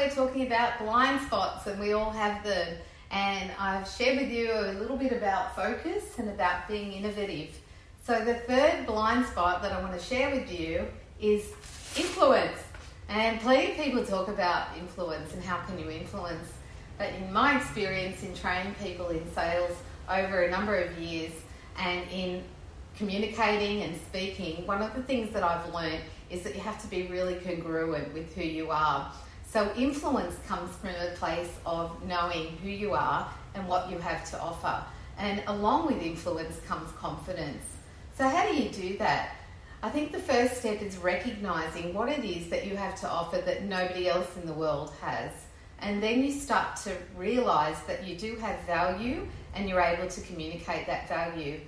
we're talking about blind spots, and we all have them. And I've shared with you a little bit about focus and about being innovative. So, the third blind spot that I want to share with you is influence. And plenty of people talk about influence and how can you influence. But in my experience in training people in sales over a number of years and in communicating and speaking, one of the things that I've learned is that you have to be really congruent with who you are. So, influence comes from a place of knowing who you are and what you have to offer. And along with influence comes confidence. So, how do you do that? I think the first step is recognizing what it is that you have to offer that nobody else in the world has. And then you start to realize that you do have value and you're able to communicate that value.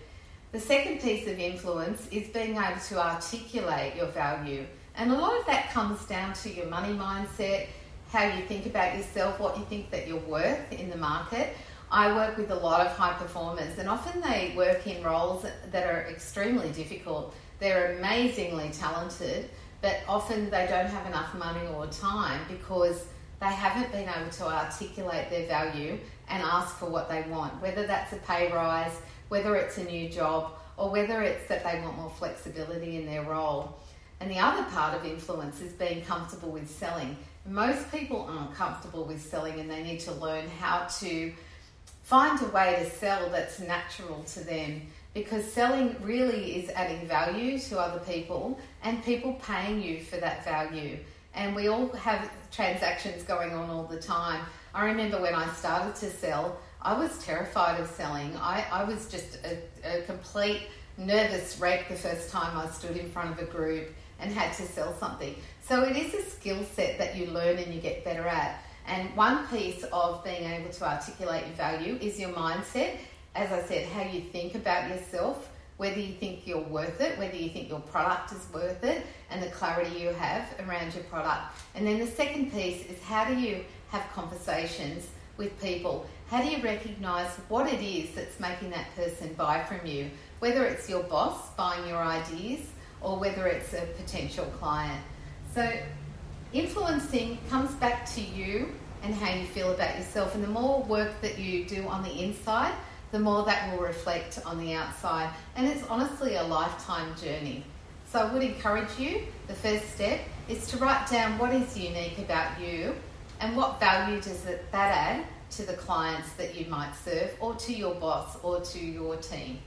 The second piece of influence is being able to articulate your value. And a lot of that comes down to your money mindset, how you think about yourself, what you think that you're worth in the market. I work with a lot of high performers, and often they work in roles that are extremely difficult. They're amazingly talented, but often they don't have enough money or time because they haven't been able to articulate their value and ask for what they want, whether that's a pay rise, whether it's a new job, or whether it's that they want more flexibility in their role. And the other part of influence is being comfortable with selling. Most people aren't comfortable with selling and they need to learn how to find a way to sell that's natural to them because selling really is adding value to other people and people paying you for that value. And we all have transactions going on all the time. I remember when I started to sell, I was terrified of selling. I, I was just a, a complete nervous wreck the first time I stood in front of a group and had to sell something. So it is a skill set that you learn and you get better at. And one piece of being able to articulate your value is your mindset. As I said, how you think about yourself, whether you think you're worth it, whether you think your product is worth it, and the clarity you have around your product. And then the second piece is how do you have conversations with people? How do you recognize what it is that's making that person buy from you? Whether it's your boss buying your ideas or whether it's a potential client. So, influencing comes back to you and how you feel about yourself. And the more work that you do on the inside, the more that will reflect on the outside. And it's honestly a lifetime journey. So I would encourage you, the first step is to write down what is unique about you and what value does that add to the clients that you might serve or to your boss or to your team.